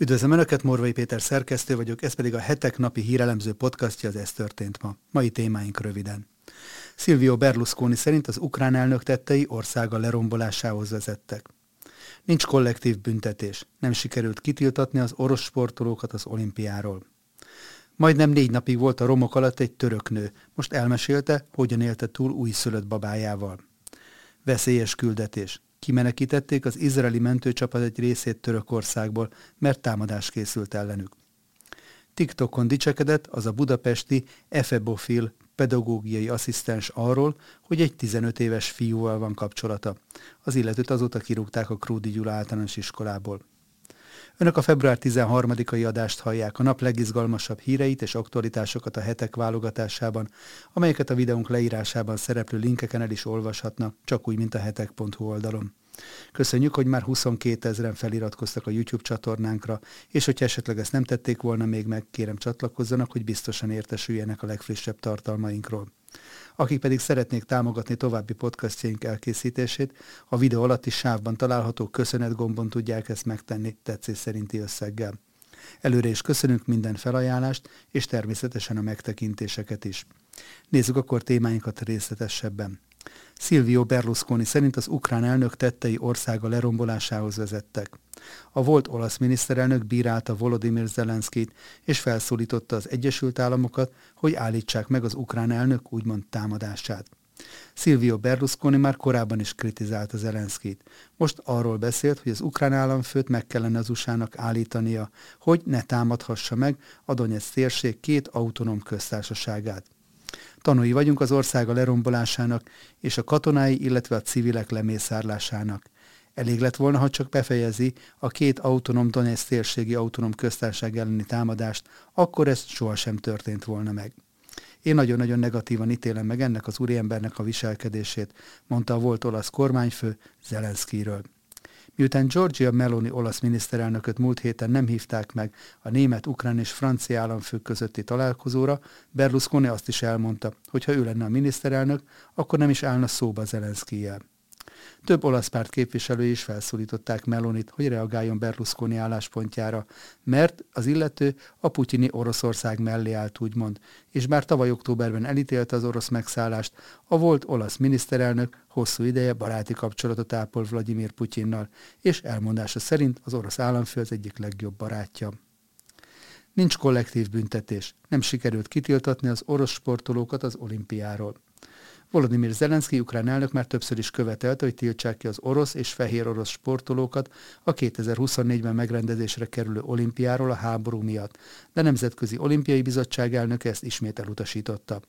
Üdvözlöm Önöket, Morvai Péter szerkesztő vagyok, ez pedig a hetek napi hírelemző podcastja, az Ez történt ma. Mai témáink röviden. Silvio Berlusconi szerint az ukrán elnök tettei országa lerombolásához vezettek. Nincs kollektív büntetés, nem sikerült kitiltatni az orosz sportolókat az olimpiáról. Majdnem négy napig volt a romok alatt egy török nő, most elmesélte, hogyan élte túl újszülött babájával. Veszélyes küldetés. Kimenekítették az izraeli mentőcsapat egy részét Törökországból, mert támadás készült ellenük. TikTokon dicsekedett az a budapesti Efebofil pedagógiai asszisztens arról, hogy egy 15 éves fiúval van kapcsolata. Az illetőt azóta kirúgták a Krúdi Gyula általános iskolából. Önök a február 13-ai adást hallják, a nap legizgalmasabb híreit és aktualitásokat a hetek válogatásában, amelyeket a videónk leírásában szereplő linkeken el is olvashatnak, csak úgy, mint a hetek.hu oldalon. Köszönjük, hogy már 22 ezeren feliratkoztak a YouTube csatornánkra, és hogyha esetleg ezt nem tették volna még meg, kérem csatlakozzanak, hogy biztosan értesüljenek a legfrissebb tartalmainkról. Akik pedig szeretnék támogatni további podcastjaink elkészítését, a videó alatti sávban található köszönet gombon tudják ezt megtenni tetszés szerinti összeggel. Előre is köszönünk minden felajánlást, és természetesen a megtekintéseket is. Nézzük akkor témáinkat részletesebben. Silvio Berlusconi szerint az ukrán elnök tettei országa lerombolásához vezettek. A volt olasz miniszterelnök bírálta Volodymyr Zelenszkit, és felszólította az Egyesült Államokat, hogy állítsák meg az ukrán elnök úgymond támadását. Silvio Berlusconi már korábban is kritizálta Zelenszkit. Most arról beszélt, hogy az ukrán államfőt meg kellene az USA-nak állítania, hogy ne támadhassa meg a Donetsz térség két autonóm köztársaságát. Tanúi vagyunk az országa lerombolásának és a katonái, illetve a civilek lemészárlásának. Elég lett volna, ha csak befejezi a két autonóm Donetsz térségi autonóm köztársaság elleni támadást, akkor ez sohasem történt volna meg. Én nagyon-nagyon negatívan ítélem meg ennek az úriembernek a viselkedését, mondta a volt olasz kormányfő Zelenszkiről. Miután Giorgia Meloni olasz miniszterelnököt múlt héten nem hívták meg a német, ukrán és francia államfők közötti találkozóra, Berlusconi azt is elmondta, hogy ha ő lenne a miniszterelnök, akkor nem is állna szóba Zelenszkijel. Több olasz párt képviselői is felszólították Melonit, hogy reagáljon Berlusconi álláspontjára, mert az illető a putyini Oroszország mellé állt úgymond, és bár tavaly októberben elítélte az orosz megszállást, a volt olasz miniszterelnök hosszú ideje baráti kapcsolatot ápol Vladimir Putyinnal, és elmondása szerint az orosz államfő az egyik legjobb barátja. Nincs kollektív büntetés, nem sikerült kitiltatni az orosz sportolókat az olimpiáról. Volodymyr Zelenszky ukrán elnök már többször is követelte, hogy tiltsák ki az orosz és fehér orosz sportolókat a 2024-ben megrendezésre kerülő olimpiáról a háború miatt, de Nemzetközi Olimpiai Bizottság elnöke ezt ismét elutasította.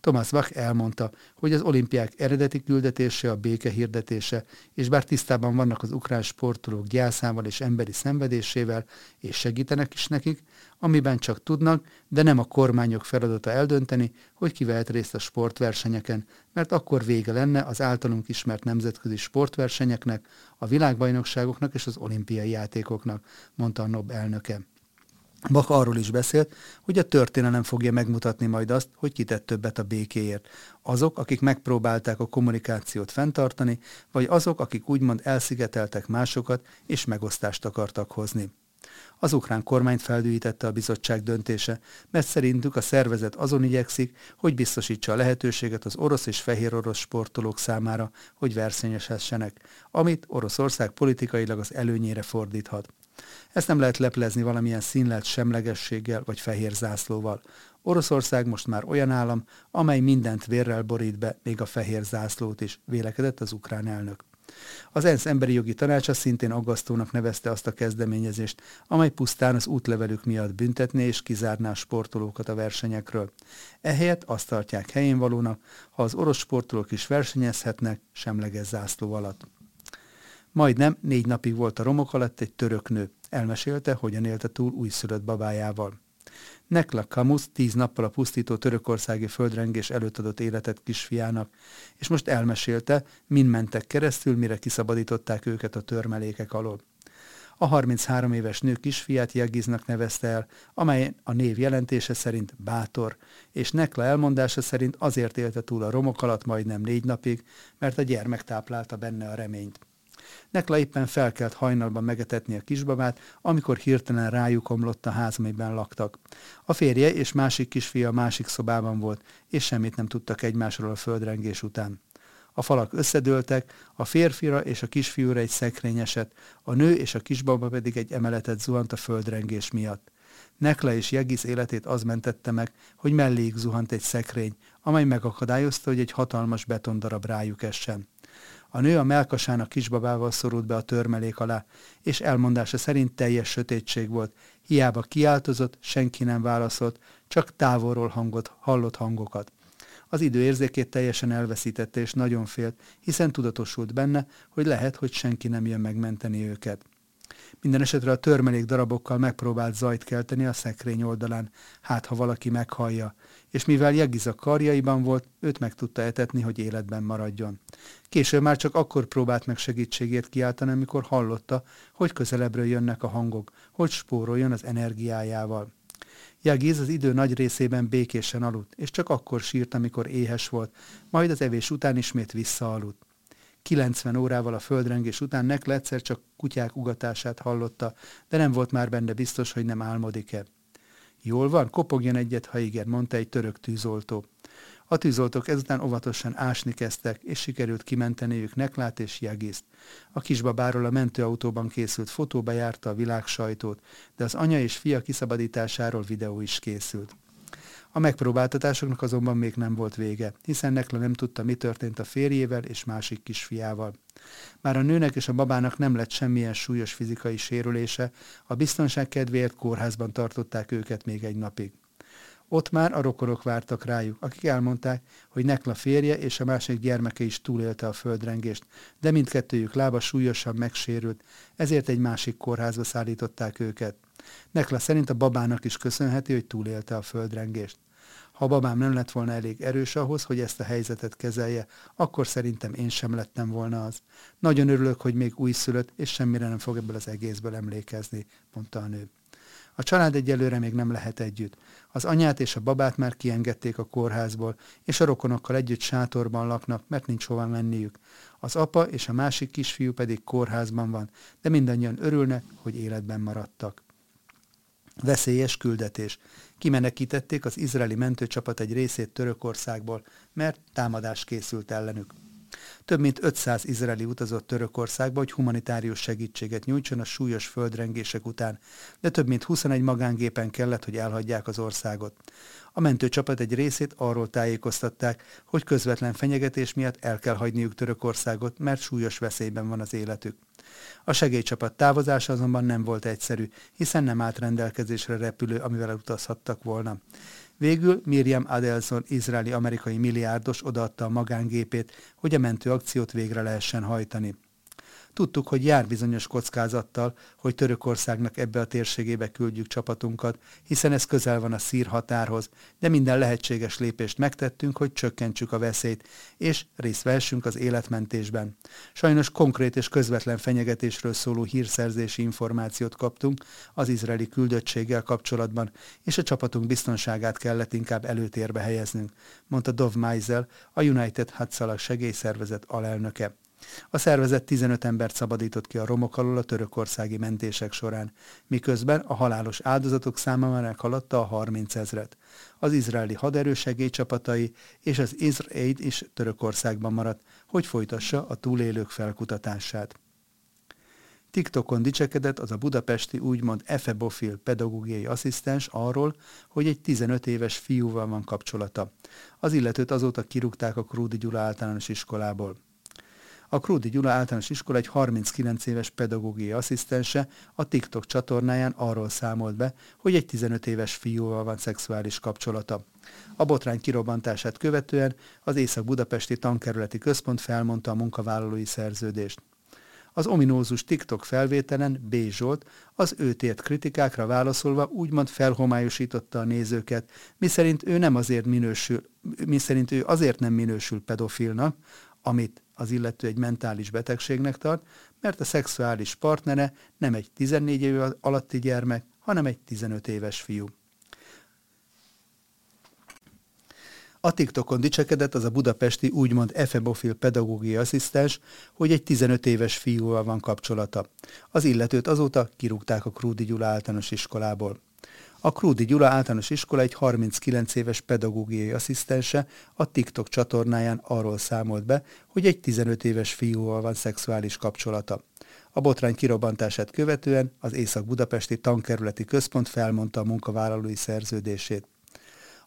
Thomas Bach elmondta, hogy az olimpiák eredeti küldetése a béke hirdetése, és bár tisztában vannak az ukrán sportolók gyászával és emberi szenvedésével, és segítenek is nekik, amiben csak tudnak, de nem a kormányok feladata eldönteni, hogy ki vehet részt a sportversenyeken, mert akkor vége lenne az általunk ismert nemzetközi sportversenyeknek, a világbajnokságoknak és az olimpiai játékoknak, mondta a NOB elnöke. Bach arról is beszélt, hogy a történelem fogja megmutatni majd azt, hogy kitett többet a békéért. Azok, akik megpróbálták a kommunikációt fenntartani, vagy azok, akik úgymond elszigeteltek másokat és megosztást akartak hozni. Az ukrán kormányt feldűítette a bizottság döntése, mert szerintük a szervezet azon igyekszik, hogy biztosítsa a lehetőséget az orosz és fehér orosz sportolók számára, hogy versenyeshessenek, amit Oroszország politikailag az előnyére fordíthat. Ezt nem lehet leplezni valamilyen színlelt semlegességgel vagy fehér zászlóval. Oroszország most már olyan állam, amely mindent vérrel borít be, még a fehér zászlót is, vélekedett az ukrán elnök. Az ENSZ emberi jogi tanácsa szintén aggasztónak nevezte azt a kezdeményezést, amely pusztán az útlevelük miatt büntetné és kizárná a sportolókat a versenyekről. Ehelyett azt tartják helyén valónak, ha az orosz sportolók is versenyezhetnek semleges zászló alatt. Majdnem négy napig volt a romok alatt egy török nő. Elmesélte, hogyan élte túl újszülött babájával. Nekla Kamusz tíz nappal a pusztító törökországi földrengés előtt adott életet kisfiának, és most elmesélte, min mentek keresztül, mire kiszabadították őket a törmelékek alól. A 33 éves nő kisfiát Jegiznak nevezte el, amely a név jelentése szerint bátor, és Nekla elmondása szerint azért élte túl a romok alatt majdnem négy napig, mert a gyermek táplálta benne a reményt. Nekla éppen felkelt hajnalban megetetni a kisbabát, amikor hirtelen rájuk omlott a ház, amiben laktak. A férje és másik kisfia másik szobában volt, és semmit nem tudtak egymásról a földrengés után. A falak összedőltek, a férfira és a kisfiúra egy szekrény esett, a nő és a kisbaba pedig egy emeletet zuhant a földrengés miatt. Nekla és Jegis életét az mentette meg, hogy melléig zuhant egy szekrény, amely megakadályozta, hogy egy hatalmas betondarab rájuk essen. A nő a melkasán kisbabával szorult be a törmelék alá, és elmondása szerint teljes sötétség volt. Hiába kiáltozott, senki nem válaszolt, csak távolról hangot, hallott hangokat. Az idő érzékét teljesen elveszítette, és nagyon félt, hiszen tudatosult benne, hogy lehet, hogy senki nem jön megmenteni őket. Minden esetre a törmelék darabokkal megpróbált zajt kelteni a szekrény oldalán, hát ha valaki meghallja, és mivel Jegiza karjaiban volt, őt meg tudta etetni, hogy életben maradjon. Később már csak akkor próbált meg segítségét kiáltani, amikor hallotta, hogy közelebbről jönnek a hangok, hogy spóroljon az energiájával. Jagiz az idő nagy részében békésen aludt, és csak akkor sírt, amikor éhes volt, majd az evés után ismét visszaaludt. 90 órával a földrengés után Nekle egyszer csak kutyák ugatását hallotta, de nem volt már benne biztos, hogy nem álmodik-e. Jól van, kopogjon egyet, ha igen, mondta egy török tűzoltó. A tűzoltók ezután óvatosan ásni kezdtek, és sikerült kimenteniük Neklát és Jagiszt. A kisbabáról a mentőautóban készült fotó bejárta a világ sajtót, de az anya és fia kiszabadításáról videó is készült. A megpróbáltatásoknak azonban még nem volt vége, hiszen Nekla nem tudta, mi történt a férjével és másik kisfiával. Már a nőnek és a babának nem lett semmilyen súlyos fizikai sérülése, a biztonság kedvéért kórházban tartották őket még egy napig. Ott már a rokonok vártak rájuk, akik elmondták, hogy Nekla férje és a másik gyermeke is túlélte a földrengést, de mindkettőjük lába súlyosan megsérült, ezért egy másik kórházba szállították őket. Nekla szerint a babának is köszönheti, hogy túlélte a földrengést. Ha a babám nem lett volna elég erős ahhoz, hogy ezt a helyzetet kezelje, akkor szerintem én sem lettem volna az. Nagyon örülök, hogy még újszülött, és semmire nem fog ebből az egészből emlékezni, mondta a nő. A család egyelőre még nem lehet együtt. Az anyát és a babát már kiengedték a kórházból, és a rokonokkal együtt sátorban laknak, mert nincs hova menniük. Az apa és a másik kisfiú pedig kórházban van, de mindannyian örülnek, hogy életben maradtak. Veszélyes küldetés. Kimenekítették az izraeli mentőcsapat egy részét Törökországból, mert támadás készült ellenük. Több mint 500 izraeli utazott Törökországba, hogy humanitárius segítséget nyújtson a súlyos földrengések után, de több mint 21 magángépen kellett, hogy elhagyják az országot. A mentőcsapat egy részét arról tájékoztatták, hogy közvetlen fenyegetés miatt el kell hagyniuk Törökországot, mert súlyos veszélyben van az életük. A segélycsapat távozása azonban nem volt egyszerű, hiszen nem állt rendelkezésre repülő, amivel utazhattak volna. Végül Miriam Adelson, izraeli-amerikai milliárdos odaadta a magángépét, hogy a mentőakciót végre lehessen hajtani. Tudtuk, hogy jár bizonyos kockázattal, hogy Törökországnak ebbe a térségébe küldjük csapatunkat, hiszen ez közel van a szír határhoz, de minden lehetséges lépést megtettünk, hogy csökkentsük a veszélyt, és részt vehessünk az életmentésben. Sajnos konkrét és közvetlen fenyegetésről szóló hírszerzési információt kaptunk az izraeli küldöttséggel kapcsolatban, és a csapatunk biztonságát kellett inkább előtérbe helyeznünk, mondta Dov Meisel, a United Hatzalag segélyszervezet alelnöke. A szervezet 15 embert szabadított ki a romok alól a törökországi mentések során, miközben a halálos áldozatok száma már meghaladta a 30 ezret. Az izraeli haderő segélycsapatai és az Israel is Törökországban maradt, hogy folytassa a túlélők felkutatását. TikTokon dicsekedett az a budapesti úgymond efebofil pedagógiai asszisztens arról, hogy egy 15 éves fiúval van kapcsolata. Az illetőt azóta kirúgták a Krúdi Gyula általános iskolából. A Krúdi Gyula általános iskola egy 39 éves pedagógiai asszisztense a TikTok csatornáján arról számolt be, hogy egy 15 éves fiúval van szexuális kapcsolata. A botrány kirobbantását követően az Észak-Budapesti Tankerületi Központ felmondta a munkavállalói szerződést. Az ominózus TikTok felvételen B. Zsolt az őt ért kritikákra válaszolva úgymond felhomályosította a nézőket, miszerint ő nem azért minősül, miszerint ő azért nem minősül pedofilnak, amit az illető egy mentális betegségnek tart, mert a szexuális partnere nem egy 14 év alatti gyermek, hanem egy 15 éves fiú. A TikTokon dicsekedett az a budapesti úgymond efebofil pedagógiai asszisztens, hogy egy 15 éves fiúval van kapcsolata. Az illetőt azóta kirúgták a Krúdi Gyula általános iskolából. A Krúdi Gyula általános iskola egy 39 éves pedagógiai asszisztense a TikTok csatornáján arról számolt be, hogy egy 15 éves fiúval van szexuális kapcsolata. A botrány kirobbantását követően az Észak-Budapesti Tankerületi Központ felmondta a munkavállalói szerződését.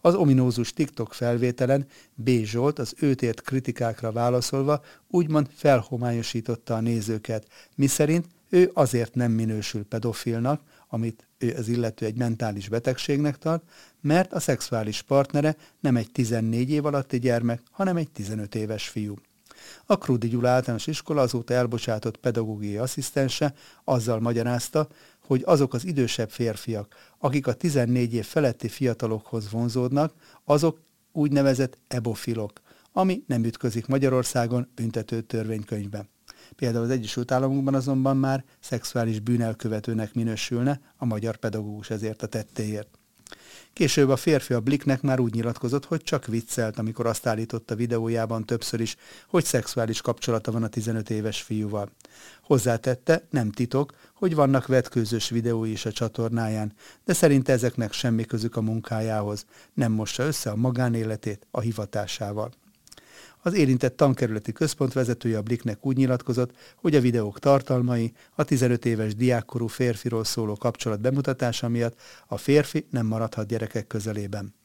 Az ominózus TikTok felvételen B. Zsolt az őt ért kritikákra válaszolva úgymond felhomályosította a nézőket, miszerint ő azért nem minősül pedofilnak, amit az illető egy mentális betegségnek tart, mert a szexuális partnere nem egy 14 év alatti gyermek, hanem egy 15 éves fiú. A Krudi Gyula általános iskola azóta elbocsátott pedagógiai asszisztense azzal magyarázta, hogy azok az idősebb férfiak, akik a 14 év feletti fiatalokhoz vonzódnak, azok úgynevezett ebofilok, ami nem ütközik Magyarországon büntető törvénykönyvben. Például az Egyesült Államokban azonban már szexuális bűnelkövetőnek minősülne a magyar pedagógus ezért a tettéért. Később a férfi a Blicknek már úgy nyilatkozott, hogy csak viccelt, amikor azt állította videójában többször is, hogy szexuális kapcsolata van a 15 éves fiúval. Hozzátette, nem titok, hogy vannak vetkőzős videói is a csatornáján, de szerinte ezeknek semmi közük a munkájához, nem mossa össze a magánéletét a hivatásával. Az érintett tankerületi központ vezetője a Bliknek úgy nyilatkozott, hogy a videók tartalmai a 15 éves diákkorú férfiról szóló kapcsolat bemutatása miatt a férfi nem maradhat gyerekek közelében.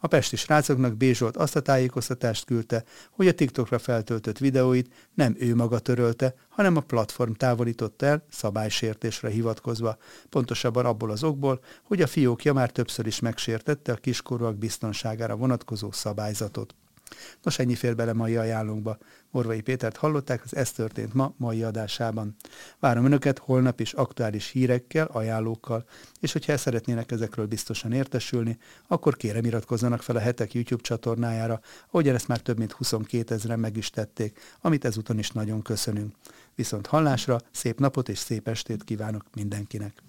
A pesti srácoknak Bézsolt azt a tájékoztatást küldte, hogy a TikTokra feltöltött videóit nem ő maga törölte, hanem a platform távolította el szabálysértésre hivatkozva, pontosabban abból az okból, hogy a fiókja már többször is megsértette a kiskorúak biztonságára vonatkozó szabályzatot. Nos, ennyi fér bele mai ajánlónkba. Morvai Pétert hallották, az Ez történt ma mai adásában. Várom Önöket holnap is aktuális hírekkel, ajánlókkal, és hogyha el szeretnének ezekről biztosan értesülni, akkor kérem iratkozzanak fel a Hetek YouTube csatornájára, ahogyan ezt már több mint 22 ezeren meg is tették, amit ezúton is nagyon köszönünk. Viszont hallásra, szép napot és szép estét kívánok mindenkinek!